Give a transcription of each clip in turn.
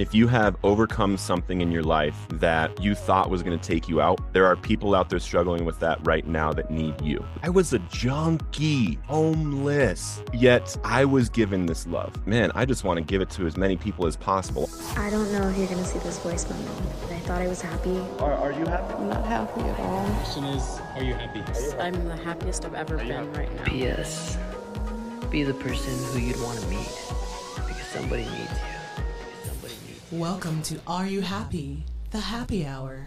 If you have overcome something in your life that you thought was going to take you out, there are people out there struggling with that right now that need you. I was a junkie, homeless, yet I was given this love. Man, I just want to give it to as many people as possible. I don't know if you're going to see this voice memo, but I thought I was happy. Are, are you happy? I'm not happy at all. The question is, are you happy? I'm the happiest I've ever been right now. P.S. Be the person who you'd want to meet because somebody needs you. Welcome to Are You Happy? The Happy Hour.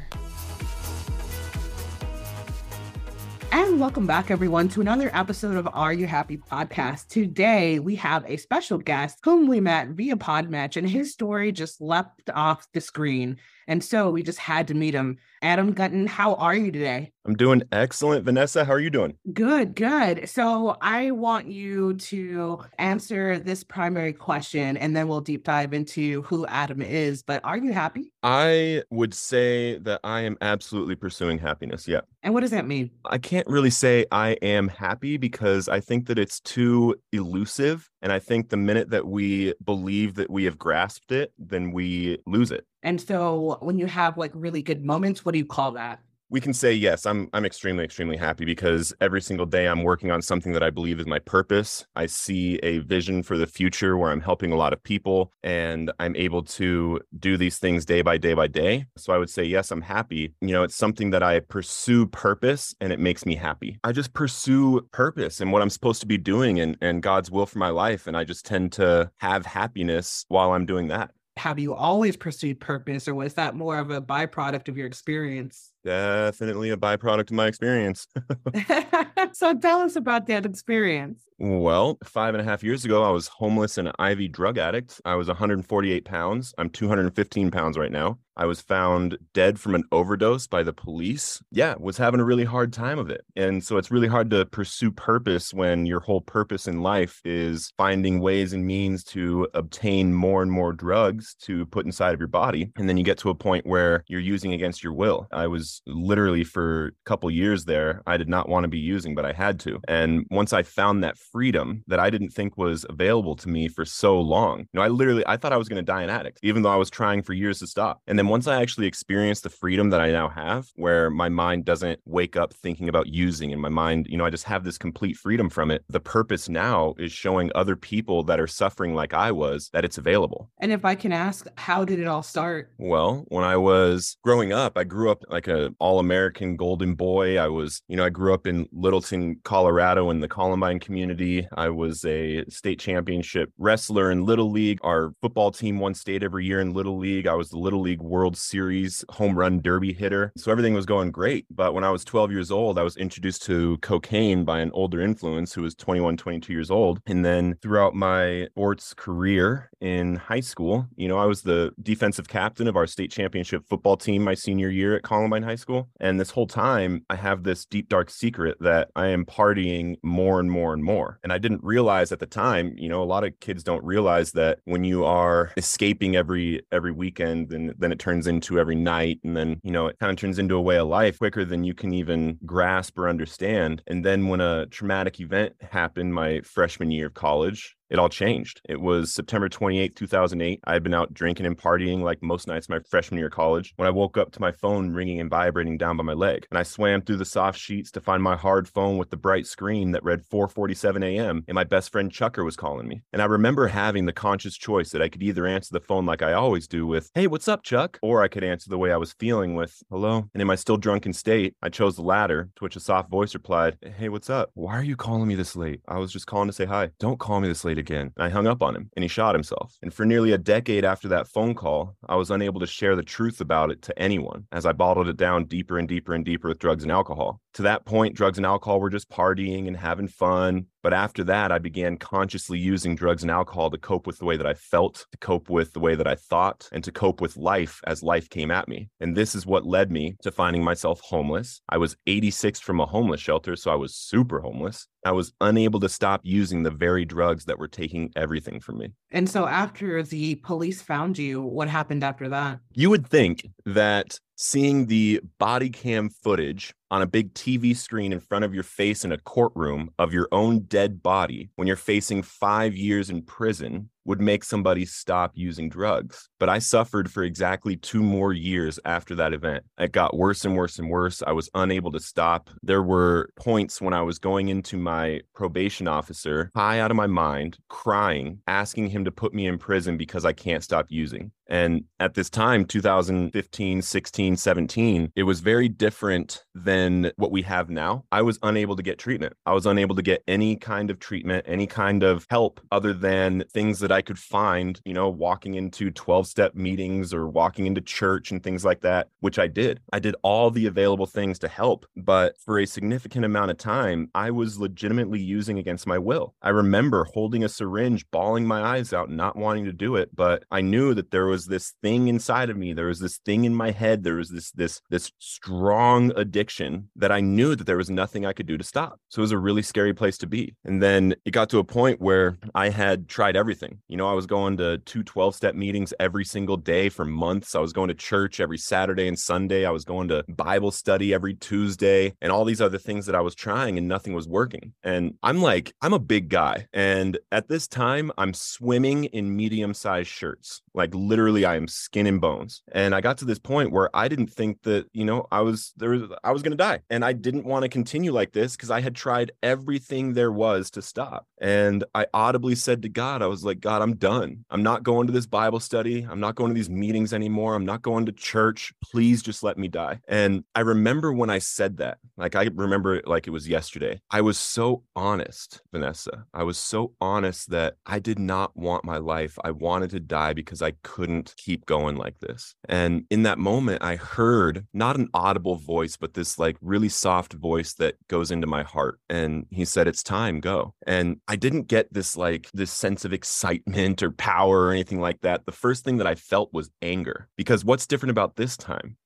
And welcome back, everyone, to another episode of Are You Happy podcast. Today, we have a special guest whom we met via Podmatch, and his story just leapt off the screen. And so we just had to meet him. Adam Gunton, how are you today? I'm doing excellent. Vanessa, how are you doing? Good, good. So I want you to answer this primary question and then we'll deep dive into who Adam is. But are you happy? I would say that I am absolutely pursuing happiness. Yeah. And what does that mean? I can't really say I am happy because I think that it's too elusive. And I think the minute that we believe that we have grasped it, then we lose it. And so when you have like really good moments, what do you call that? We can say yes i'm i'm extremely extremely happy because every single day i'm working on something that i believe is my purpose. I see a vision for the future where i'm helping a lot of people and i'm able to do these things day by day by day. So i would say yes i'm happy. You know it's something that i pursue purpose and it makes me happy. I just pursue purpose and what i'm supposed to be doing and and god's will for my life. And i just tend to have happiness while i'm doing that. Have you always pursued purpose or was that more of a byproduct of your experience definitely a byproduct of my experience. so tell us about that experience. Well, five and a half years ago, I was homeless and an IV drug addict. I was 148 pounds. I'm 215 pounds right now. I was found dead from an overdose by the police. Yeah, was having a really hard time of it. And so it's really hard to pursue purpose when your whole purpose in life is finding ways and means to obtain more and more drugs to put inside of your body. And then you get to a point where you're using against your will. I was literally for a couple years there, I did not want to be using, but I had to. And once I found that freedom that I didn't think was available to me for so long, you know, I literally I thought I was going to die an addict, even though I was trying for years to stop. And then once I actually experienced the freedom that I now have, where my mind doesn't wake up thinking about using, and my mind, you know, I just have this complete freedom from it. The purpose now is showing other people that are suffering like I was that it's available. And if I can ask, how did it all start? Well, when I was growing up, I grew up like a all-American golden boy. I was, you know, I grew up in Littleton, Colorado in the Columbine community. I was a state championship wrestler in Little League. Our football team won state every year in Little League. I was the Little League World Series home run derby hitter. So everything was going great. But when I was 12 years old, I was introduced to cocaine by an older influence who was 21, 22 years old. And then throughout my sports career in high school, you know, I was the defensive captain of our state championship football team my senior year at Columbine High School. And this whole time, I have this deep, dark secret that I am partying more and more and more. And I didn't realize at the time, you know, a lot of kids don't realize that when you are escaping every every weekend, and then it turns into every night, and then you know it kind of turns into a way of life quicker than you can even grasp or understand. And then when a traumatic event happened my freshman year of college, it all changed. It was September 28, 2008. I had been out drinking and partying like most nights my freshman year of college when I woke up to my phone ringing and vibrating down by my leg. And I swam through the soft sheets to find my hard phone with the bright screen that read 4:47 a.m. and my best friend Chucker was calling me. And I remember having the conscious choice that I could either answer the phone like I always do with, "Hey, what's up, Chuck?" or I could answer the way I was feeling with, "Hello." And in my still drunken state, I chose the latter, to which a soft voice replied, "Hey, what's up? Why are you calling me this late? I was just calling to say hi. Don't call me this late again. I hung up on him and he shot himself. And for nearly a decade after that phone call, I was unable to share the truth about it to anyone as I bottled it down deeper and deeper and deeper with drugs and alcohol. To that point, drugs and alcohol were just partying and having fun. But after that, I began consciously using drugs and alcohol to cope with the way that I felt, to cope with the way that I thought, and to cope with life as life came at me. And this is what led me to finding myself homeless. I was 86 from a homeless shelter, so I was super homeless. I was unable to stop using the very drugs that were taking everything from me. And so after the police found you, what happened after that? You would think that seeing the body cam footage on a big TV screen in front of your face in a courtroom of your own dead body when you're facing five years in prison would make somebody stop using drugs. But I suffered for exactly two more years after that event. It got worse and worse and worse. I was unable to stop. There were points when I was going into my probation officer, high out of my mind, crying, asking him to put me in prison because I can't stop using. And at this time, 2015, 16, 17, it was very different than what we have now. I was unable to get treatment. I was unable to get any kind of treatment, any kind of help other than things that I could find, you know, walking into 12 step meetings or walking into church and things like that, which I did. I did all the available things to help. But for a significant amount of time, I was legitimately using against my will. I remember holding a syringe, bawling my eyes out, not wanting to do it. But I knew that there was this thing inside of me. There was this thing in my head. There was this, this, this strong addiction that I knew that there was nothing I could do to stop. So it was a really scary place to be. And then it got to a point where I had tried everything. You know, I was going to two 12 step meetings every single day for months. I was going to church every Saturday and Sunday. I was going to Bible study every Tuesday and all these other things that I was trying and nothing was working. And I'm like, I'm a big guy. And at this time, I'm swimming in medium sized shirts. Like literally, I am skin and bones. And I got to this point where I didn't think that, you know, I was there, was, I was going to die. And I didn't want to continue like this because I had tried everything there was to stop. And I audibly said to God, I was like, God, I'm done. I'm not going to this Bible study. I'm not going to these meetings anymore. I'm not going to church. Please just let me die. And I remember when I said that, like I remember it like it was yesterday. I was so honest, Vanessa. I was so honest that I did not want my life. I wanted to die because I couldn't keep going like this. And in that moment, I heard not an audible voice, but this like really soft voice that goes into my heart. And he said, It's time, go. And I didn't get this like this sense of excitement or power or anything like that. The first thing that I felt was anger because what's different about this time?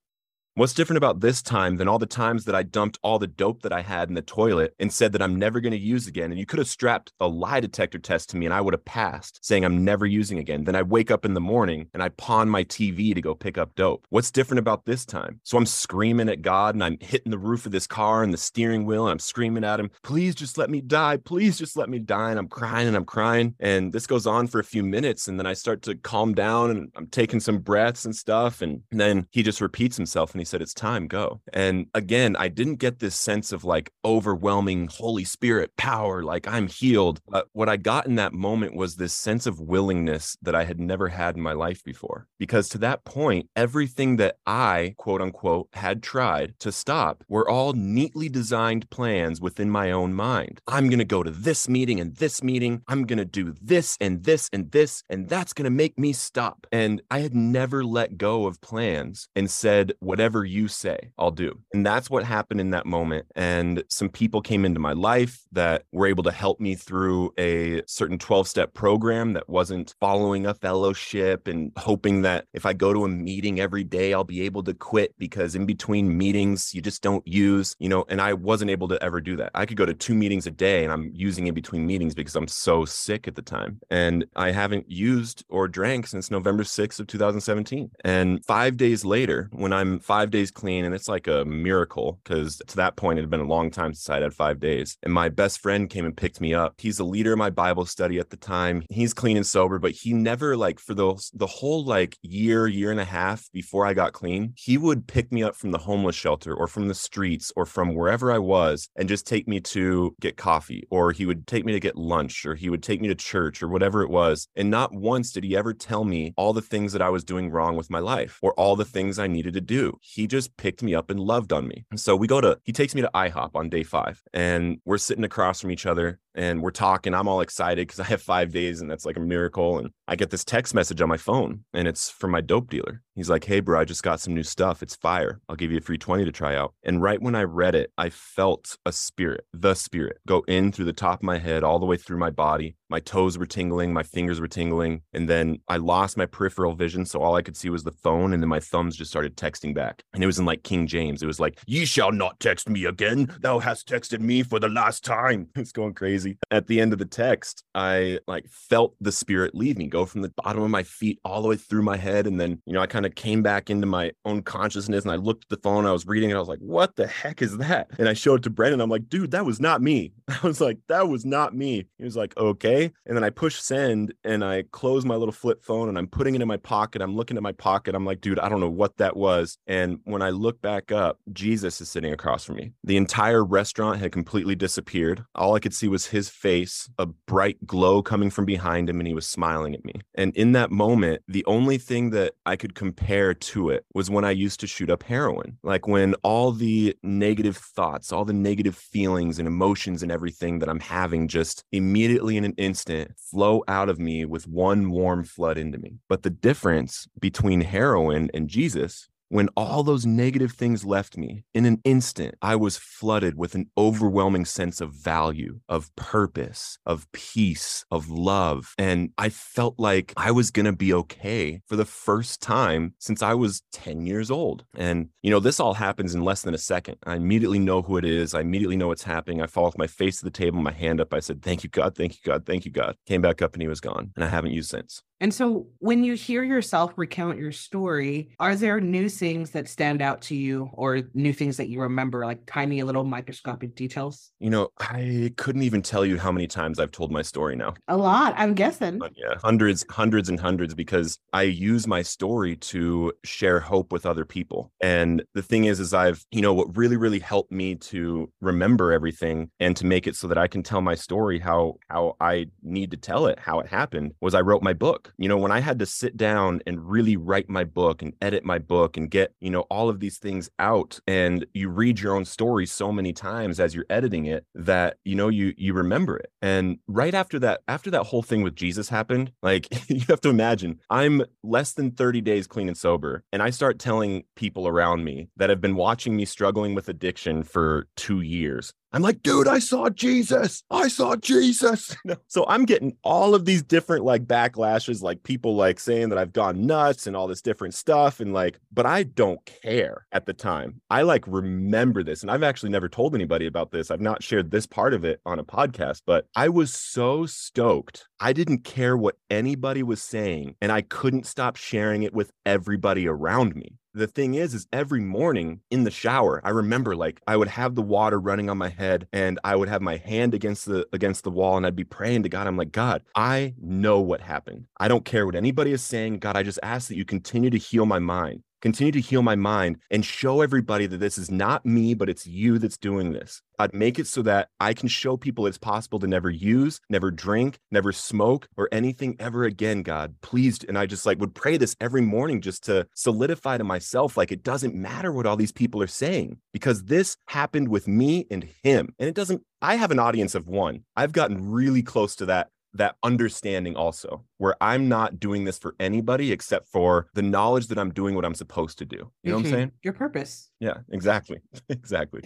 What's different about this time than all the times that I dumped all the dope that I had in the toilet and said that I'm never going to use again? And you could have strapped a lie detector test to me and I would have passed saying I'm never using again. Then I wake up in the morning and I pawn my TV to go pick up dope. What's different about this time? So I'm screaming at God and I'm hitting the roof of this car and the steering wheel and I'm screaming at him, please just let me die. Please just let me die. And I'm crying and I'm crying. And this goes on for a few minutes. And then I start to calm down and I'm taking some breaths and stuff. And then he just repeats himself and he said, It's time, go. And again, I didn't get this sense of like overwhelming Holy Spirit power, like I'm healed. But what I got in that moment was this sense of willingness that I had never had in my life before. Because to that point, everything that I, quote unquote, had tried to stop were all neatly designed plans within my own mind. I'm going to go to this meeting and this meeting. I'm going to do this and this and this, and that's going to make me stop. And I had never let go of plans and said, whatever you say, I'll do. And that's what happened in that moment. And some people came into my life that were able to help me through a certain 12 step program that wasn't following a fellowship and hoping that if I go to a meeting every day, I'll be able to quit because in between meetings, you just don't use, you know, and I wasn't able to ever do that. I could go to two meetings a day and I'm using in between meetings because I'm so sick at the time. And I haven't used or drank since November 6th of 2017. And five days later, when I'm five days clean, and it's like a miracle because to that point, it had been a long time since I'd had five days. And my best friend came and picked me up. He's the leader of my Bible study at the time. He's clean and sober, but he never like for the the whole like year, year and a half before I got clean, he would pick me up from the homeless shelter or from the streets or from wherever I was and just take me to get coffee or he would take me to get lunch or he would take me to church or whatever it was. And not once did he ever tell me all the things that I was doing wrong with my life or all the things I needed to do. He just picked me up and loved on me. So we go to, he takes me to IHOP on day five and we're sitting across from each other and we're talking. I'm all excited because I have five days and that's like a miracle. And I get this text message on my phone and it's from my dope dealer. He's like, Hey, bro, I just got some new stuff. It's fire. I'll give you a free 20 to try out. And right when I read it, I felt a spirit, the spirit, go in through the top of my head, all the way through my body. My toes were tingling, my fingers were tingling. And then I lost my peripheral vision. So all I could see was the phone. And then my thumbs just started texting back. And it was in like King James. It was like, Ye shall not text me again. Thou hast texted me for the last time. It's going crazy crazy. At the end of the text, I like felt the spirit leave me, go from the bottom of my feet all the way through my head. And then, you know, I kind of came back into my own consciousness and I looked at the phone, I was reading it, I was like, what the heck is that? And I showed it to Brendan. I'm like, dude, that was not me. I was like, that was not me. He was like, okay. And then I push send and I close my little flip phone and I'm putting it in my pocket. I'm looking at my pocket. I'm like, dude, I don't know what that was. And when I look back up, Jesus is sitting across from me. The entire restaurant had completely disappeared. All I could see was his face, a bright glow coming from behind him, and he was smiling at me. And in that moment, the only thing that I could compare to it was when I used to shoot up heroin. Like when all the negative thoughts, all the negative feelings and emotions and everything that I'm having just immediately in an instant flow out of me with one warm flood into me. But the difference between heroin and Jesus when all those negative things left me, in an instant, I was flooded with an overwhelming sense of value, of purpose, of peace, of love. And I felt like I was going to be okay for the first time since I was 10 years old. And, you know, this all happens in less than a second. I immediately know who it is. I immediately know what's happening. I fall with my face to the table, my hand up. I said, Thank you, God. Thank you, God. Thank you, God. Came back up and he was gone. And I haven't used since. And so when you hear yourself recount your story, are there new things that stand out to you or new things that you remember, like tiny little microscopic details? You know, I couldn't even tell you how many times I've told my story now. A lot, I'm guessing. Yeah, hundreds, hundreds and hundreds because I use my story to share hope with other people. And the thing is, is I've, you know, what really, really helped me to remember everything and to make it so that I can tell my story how how I need to tell it, how it happened, was I wrote my book. You know, when I had to sit down and really write my book and edit my book and get, you know, all of these things out and you read your own story so many times as you're editing it that, you know, you you remember it. And right after that, after that whole thing with Jesus happened, like you have to imagine, I'm less than 30 days clean and sober and I start telling people around me that have been watching me struggling with addiction for 2 years I'm like, dude, I saw Jesus. I saw Jesus. so I'm getting all of these different like backlashes, like people like saying that I've gone nuts and all this different stuff. And like, but I don't care at the time. I like remember this. And I've actually never told anybody about this. I've not shared this part of it on a podcast, but I was so stoked. I didn't care what anybody was saying. And I couldn't stop sharing it with everybody around me the thing is is every morning in the shower i remember like i would have the water running on my head and i would have my hand against the against the wall and i'd be praying to god. I'm like god i know what happened. I don't care what anybody is saying. God i just ask that you continue to heal my mind continue to heal my mind and show everybody that this is not me, but it's you that's doing this. I'd make it so that I can show people it's possible to never use, never drink, never smoke, or anything ever again, God. Please. And I just like would pray this every morning just to solidify to myself, like it doesn't matter what all these people are saying because this happened with me and him. And it doesn't, I have an audience of one. I've gotten really close to that that understanding also where i'm not doing this for anybody except for the knowledge that i'm doing what i'm supposed to do. You mm-hmm. know what i'm mm-hmm. saying? Your purpose. Yeah exactly. Exactly.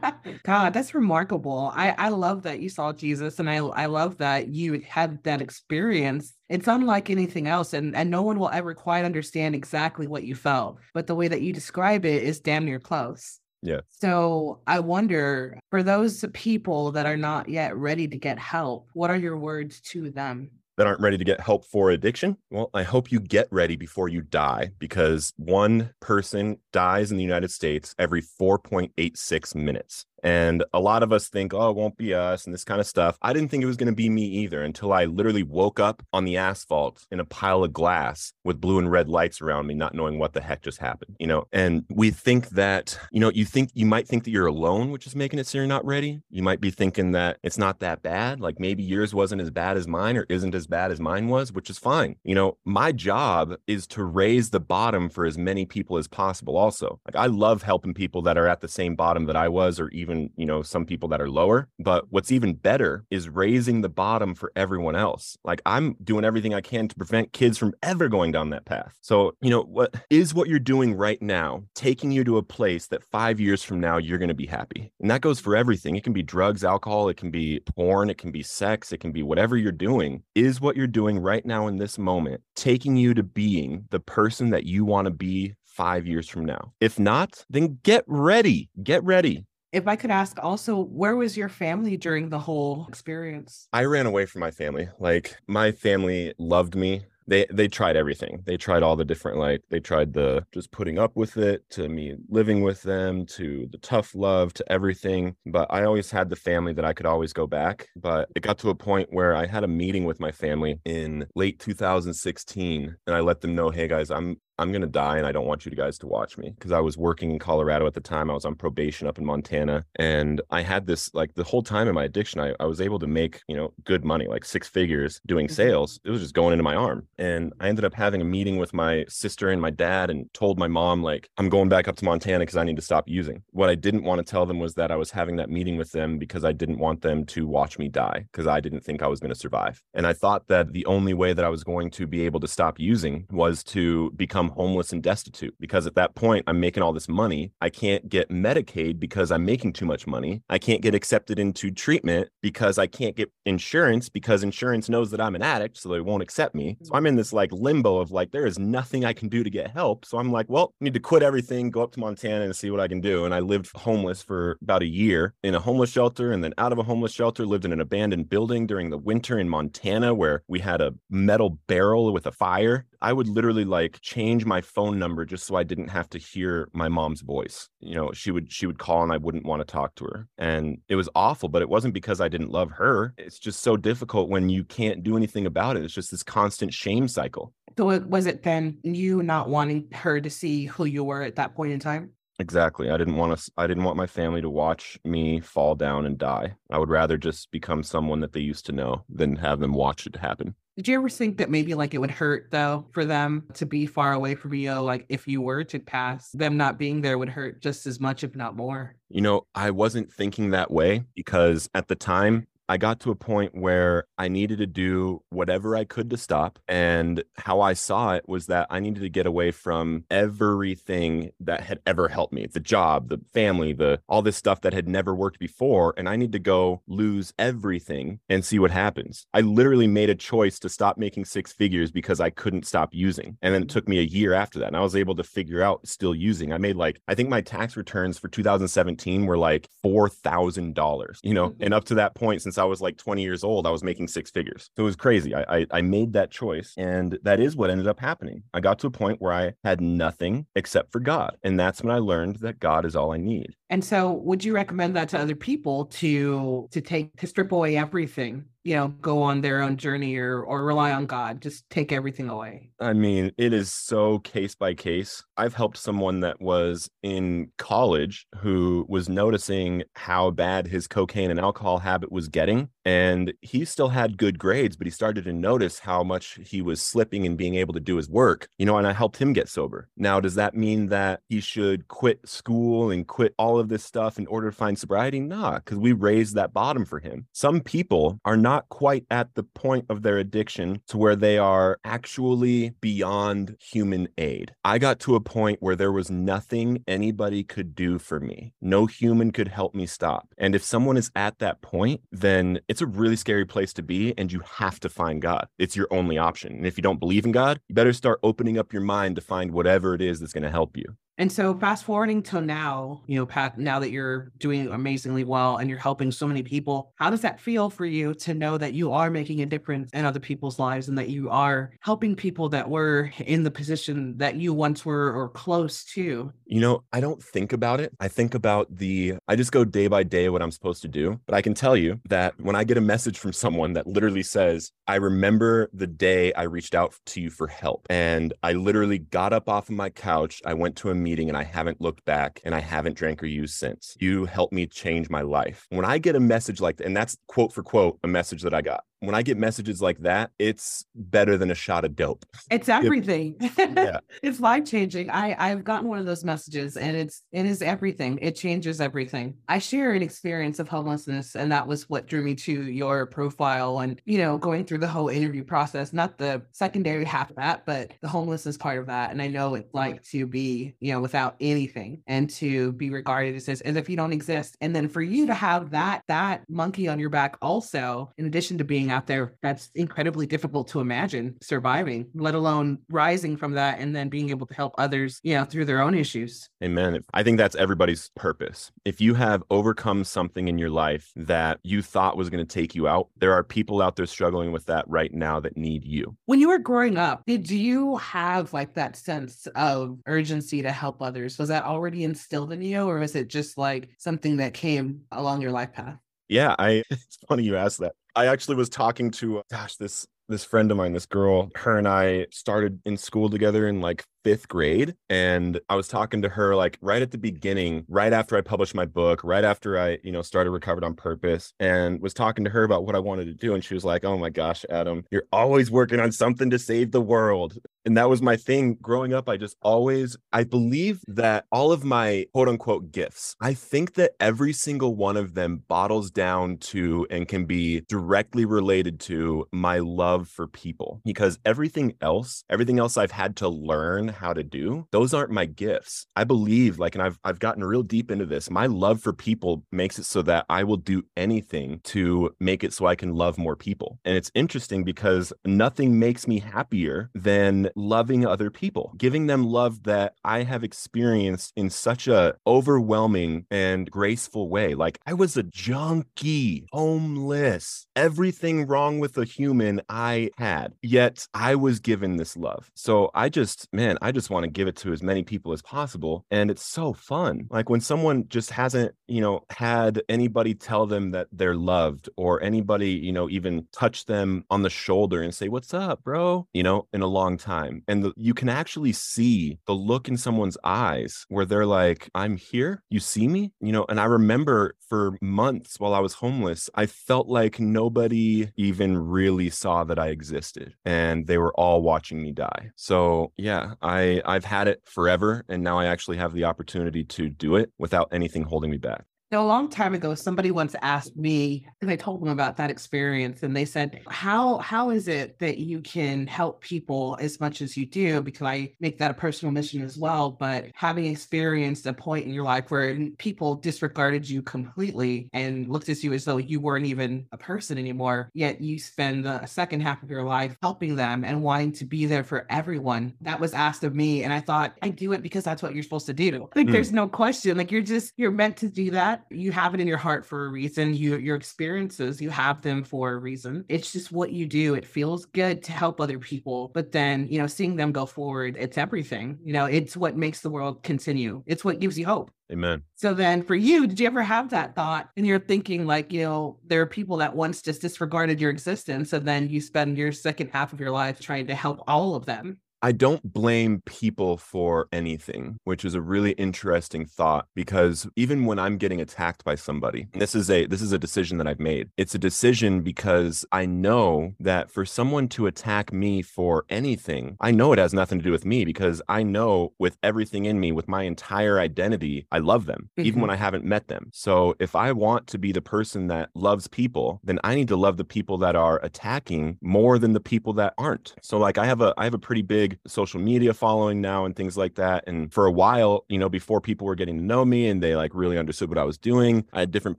God that's remarkable. I i love that you saw jesus and i i love that you had that experience. It's unlike anything else and and no one will ever quite understand exactly what you felt but the way that you describe it is damn near close yeah. So I wonder for those people that are not yet ready to get help, what are your words to them? That aren't ready to get help for addiction? Well, I hope you get ready before you die because one person dies in the United States every 4.86 minutes. And a lot of us think, oh, it won't be us and this kind of stuff. I didn't think it was going to be me either until I literally woke up on the asphalt in a pile of glass with blue and red lights around me, not knowing what the heck just happened, you know? And we think that, you know, you think you might think that you're alone, which is making it so you're not ready. You might be thinking that it's not that bad. Like maybe yours wasn't as bad as mine or isn't as bad as mine was, which is fine. You know, my job is to raise the bottom for as many people as possible, also. Like I love helping people that are at the same bottom that I was or even even you know some people that are lower but what's even better is raising the bottom for everyone else. Like i'm doing everything i can to prevent kids from ever going down that path. So you know what is what you're doing right now taking you to a place that five years from now you're going to be happy? And that goes for everything. It can be drugs alcohol it can be porn it can be sex it can be whatever you're doing. Is what you're doing right now in this moment taking you to being the person that you want to be five years from now. If not, then get ready. Get ready If I could ask also, where was your family during the whole experience? I ran away from my family. Like my family loved me they they tried everything they tried all the different like they tried the just putting up with it to me living with them to the tough love to everything but i always had the family that i could always go back but it got to a point where i had a meeting with my family in late 2016 and i let them know hey guys i'm I'm going to die and I don't want you guys to watch me because I was working in Colorado at the time. I was on probation up in Montana. And I had this like the whole time in my addiction, I, I was able to make, you know, good money, like six figures doing mm-hmm. sales. It was just going into my arm. And I ended up having a meeting with my sister and my dad and told my mom, like, I'm going back up to Montana because I need to stop using. What I didn't want to tell them was that I was having that meeting with them because I didn't want them to watch me die because I didn't think I was going to survive. And I thought that the only way that I was going to be able to stop using was to become homeless and destitute because at that point I'm making all this money. I can't get Medicaid because I'm making too much money. I can't get accepted into treatment because I can't get insurance because insurance knows that I'm an addict, so they won't accept me. So mm. I'm in this like limbo of like, there is nothing I can do to get help. So I'm like, well, I need to quit everything, go up to Montana and see what I can do. And I lived homeless for about a year in a homeless shelter and then out of a homeless shelter, lived in an abandoned building during the winter in Montana where we had a metal barrel with a fire I would literally like change my phone number just so I didn't have to hear my mom's voice. You know, she would she would call and I wouldn't want to talk to her. And it was awful, but it wasn't because I didn't love her. It's just so difficult when you can't do anything about it. It's just this constant shame cycle. So it, was it then you not wanting her to see who you were at that point in time? Exactly. I didn't want to I didn't want my family to watch me fall down and die. I would rather just become someone that they used to know than have them watch it happen. Did you ever think that maybe like it would hurt though for them to be far away from you? Like if you were to pass, them not being there would hurt just as much, if not more. You know, I wasn't thinking that way because at the time I got to a point where I needed to do whatever I could to stop. And how I saw it was that I needed to get away from everything that had ever helped me the job, the family, the all this stuff that had never worked before. And I need to go lose everything and see what happens. I literally made a choice to stop making six figures because I couldn't stop using. And then it took me a year after that. And I was able to figure out still using. I made like, I think my tax returns for 2017 were like $4,000, you know, mm-hmm. and up to that point, since I was like 20 years old, I was making six figures. So it was crazy. I, I, I made that choice. And that is what ended up happening. I got to a point where I had nothing except for God. And that's when I learned that God is all I need. And so would you recommend that to other people to to take to strip away everything you know go on their own journey or or rely on god just take everything away? I mean it is so case by case. I've helped someone that was in college who was noticing how bad his cocaine and alcohol habit was getting and he still had good grades but he started to notice how much he was slipping and being able to do his work you know and i helped him get sober. Now does that mean that he should quit school and quit all of this stuff in order to find sobriety nah because we raised that bottom for him some people are not not quite at the point of their addiction to where they are actually beyond human aid. I got to a point where there was nothing anybody could do for me. No human could help me stop. And if someone is at that point, then it's a really scary place to be and you have to find God. It's your only option. And if you don't believe in God, you better start opening up your mind to find whatever it is that's going to help you. And so fast forwarding to now, you know, Pat, now that you're doing amazingly well and you're helping so many people, how does that feel for you to know that you are making a difference in other people's lives and that you are helping people that were in the position that you once were or close to? You know, I don't think about it. I think about the I just go day by day what I'm supposed to do. But I can tell you that when I get a message from someone that literally says, "I remember the day I reached out to you for help." And I literally got up off of my couch, I went to a meeting and I haven't looked back and I haven't drank or used since. You helped me change my life. When I get a message like that, and that's quote for quote a message that I got when I get messages like that, it's better than a shot of dope. It's everything. yeah. it's life changing. I I've gotten one of those messages and it's it is everything. It changes everything. I share an experience of homelessness and that was what drew me to your profile and you know going through the whole interview process, not the secondary half of that, but the homelessness part of that. And I know it's like to be, you know, without anything and to be regarded as, as if you don't exist. And then for you to have that that monkey on your back also, in addition to being out there that's incredibly difficult to imagine surviving, let alone rising from that and then being able to help others, you know, through their own issues. Amen. I think that's everybody's purpose. If you have overcome something in your life that you thought was going to take you out, there are people out there struggling with that right now that need you. When you were growing up, did you have like that sense of urgency to help others? Was that already instilled in you, or was it just like something that came along your life path? Yeah, I it's funny you asked that. I actually was talking to gosh, this this friend of mine, this girl, her and I started in school together in like fifth grade. And I was talking to her like right at the beginning, right after I published my book, right after I, you know, started Recovered on Purpose, and was talking to her about what I wanted to do. And she was like, Oh my gosh, Adam, you're always working on something to save the world. And that was my thing growing up. I just always, I believe that all of my quote unquote gifts, I think that every single one of them bottles down to and can be directly related to my love for people because everything else, everything else I've had to learn how to do, those aren't my gifts. I believe like, and I've, I've gotten real deep into this. My love for people makes it so that I will do anything to make it so I can love more people. And it's interesting because nothing makes me happier than loving other people, giving them love that I have experienced in such a overwhelming and graceful way. Like I was a junkie, homeless, everything wrong with a human I had, yet I was given this love. So I just, man, I just want to give it to as many people as possible. And it's so fun. Like when someone just hasn't, you know, had anybody tell them that they're loved or anybody, you know, even touch them on the shoulder and say, What's up, bro? You know, in a long time. And the, you can actually see the look in someone's eyes where they're like, I'm here. You see me? You know, and I remember for months while I was homeless, I felt like nobody even really saw that I existed and they were all watching me die. So yeah, I've had it forever and now I actually have the opportunity to do it without anything holding me back. A long time ago, somebody once asked me, and I told them about that experience, and they said, "How how is it that you can help people as much as you do?" Because I make that a personal mission as well. But having experienced a point in your life where people disregarded you completely and looked at you as though you weren't even a person anymore, yet you spend the second half of your life helping them and wanting to be there for everyone. That was asked of me, and I thought I do it because that's what you're supposed to do. Like, Mm. there's no question. Like, you're just you're meant to do that you have it in your heart for a reason you your experiences you have them for a reason. It's just what you do. It feels good to help other people but then you know seeing them go forward it's everything you know it's what makes the world continue. It's what gives you hope. Amen. so then for you did you ever have that thought and you're thinking like you know there are people that once just disregarded your existence and then you spend your second half of your life trying to help all of them I don't blame people for anything, which is a really interesting thought because even when I'm getting attacked by somebody, this is a this is a decision that I've made. It's a decision because I know that for someone to attack me for anything, I know it has nothing to do with me because I know with everything in me, with my entire identity, I love them, even when mm-hmm. I haven't met them. So if I want to be the person that loves people, then I need to love the people that are attacking more than the people that aren't. So like I have a I have a pretty big social media following now and things like that. And for a while, you know, before people were getting to know me and they like really understood what I was doing, I had different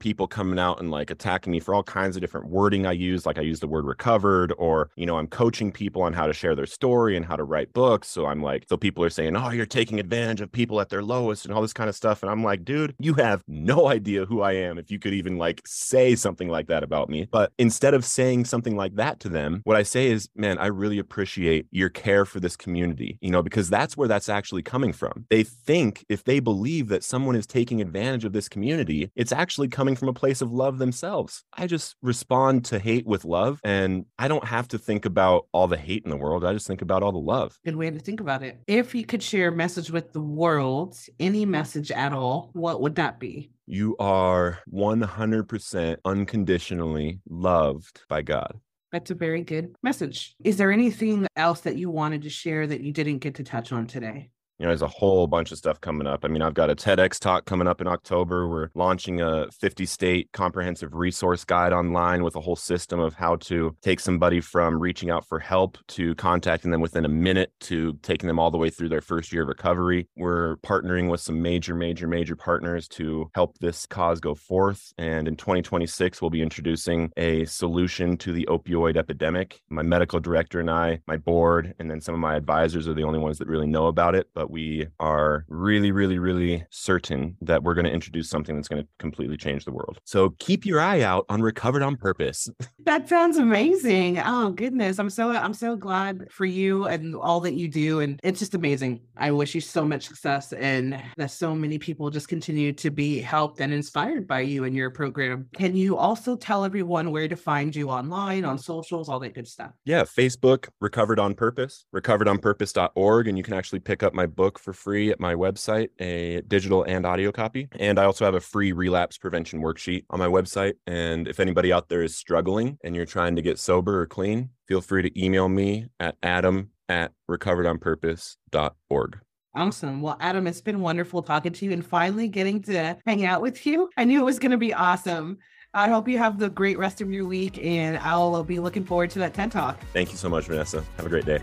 people coming out and like attacking me for all kinds of different wording I use. Like I use the word recovered, or, you know, I'm coaching people on how to share their story and how to write books. So I'm like, so people are saying, oh, you're taking advantage of people at their lowest and all this kind of stuff. And I'm like, dude, you have no idea who I am if you could even like say something like that about me. But instead of saying something like that to them, what I say is, man, I really appreciate your care for this community, you know, because that's where that's actually coming from. They think if they believe that someone is taking advantage of this community, it's actually coming from a place of love themselves. I just respond to hate with love and I don't have to think about all the hate in the world. I just think about all the love. Good way to think about it. If you could share a message with the world, any message at all, what would that be? You are 100% unconditionally loved by God. That's a very good message. Is there anything else that you wanted to share that you didn't get to touch on today? You know, there's a whole bunch of stuff coming up. I mean, I've got a TEDx talk coming up in October. We're launching a 50 state comprehensive resource guide online with a whole system of how to take somebody from reaching out for help to contacting them within a minute to taking them all the way through their first year of recovery. We're partnering with some major, major, major partners to help this cause go forth. And in 2026, we'll be introducing a solution to the opioid epidemic. My medical director and I, my board, and then some of my advisors are the only ones that really know about it. But we are really, really, really certain that we're going to introduce something that's going to completely change the world. So keep your eye out on Recovered on Purpose. That sounds amazing. Oh goodness. I'm so I'm so glad for you and all that you do. And it's just amazing. I wish you so much success and that so many people just continue to be helped and inspired by you and your program. Can you also tell everyone where to find you online, on socials, all that good stuff? Yeah, Facebook, Recovered on Purpose, recoveredonpurpose.org. And you can actually pick up my book for free at my website, a digital and audio copy. And I also have a free relapse prevention worksheet on my website. And if anybody out there is struggling and you're trying to get sober or clean, feel free to email me at adam at recoveredonpurpose.org. Awesome. Well, Adam, it's been wonderful talking to you and finally getting to hang out with you. I knew it was going to be awesome. I hope you have the great rest of your week, and I'll be looking forward to that TED Talk. Thank you so much, Vanessa. Have a great day.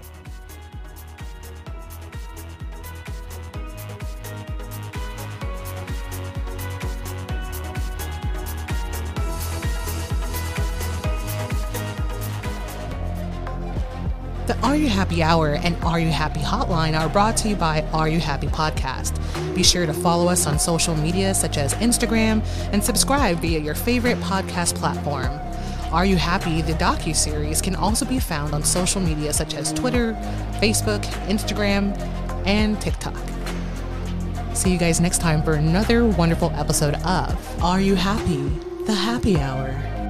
The Are You Happy Hour and Are You Happy Hotline are brought to you by Are You Happy Podcast. Be sure to follow us on social media such as Instagram and subscribe via your favorite podcast platform. Are You Happy, the docu-series, can also be found on social media such as Twitter, Facebook, Instagram, and TikTok. See you guys next time for another wonderful episode of Are You Happy? The Happy Hour.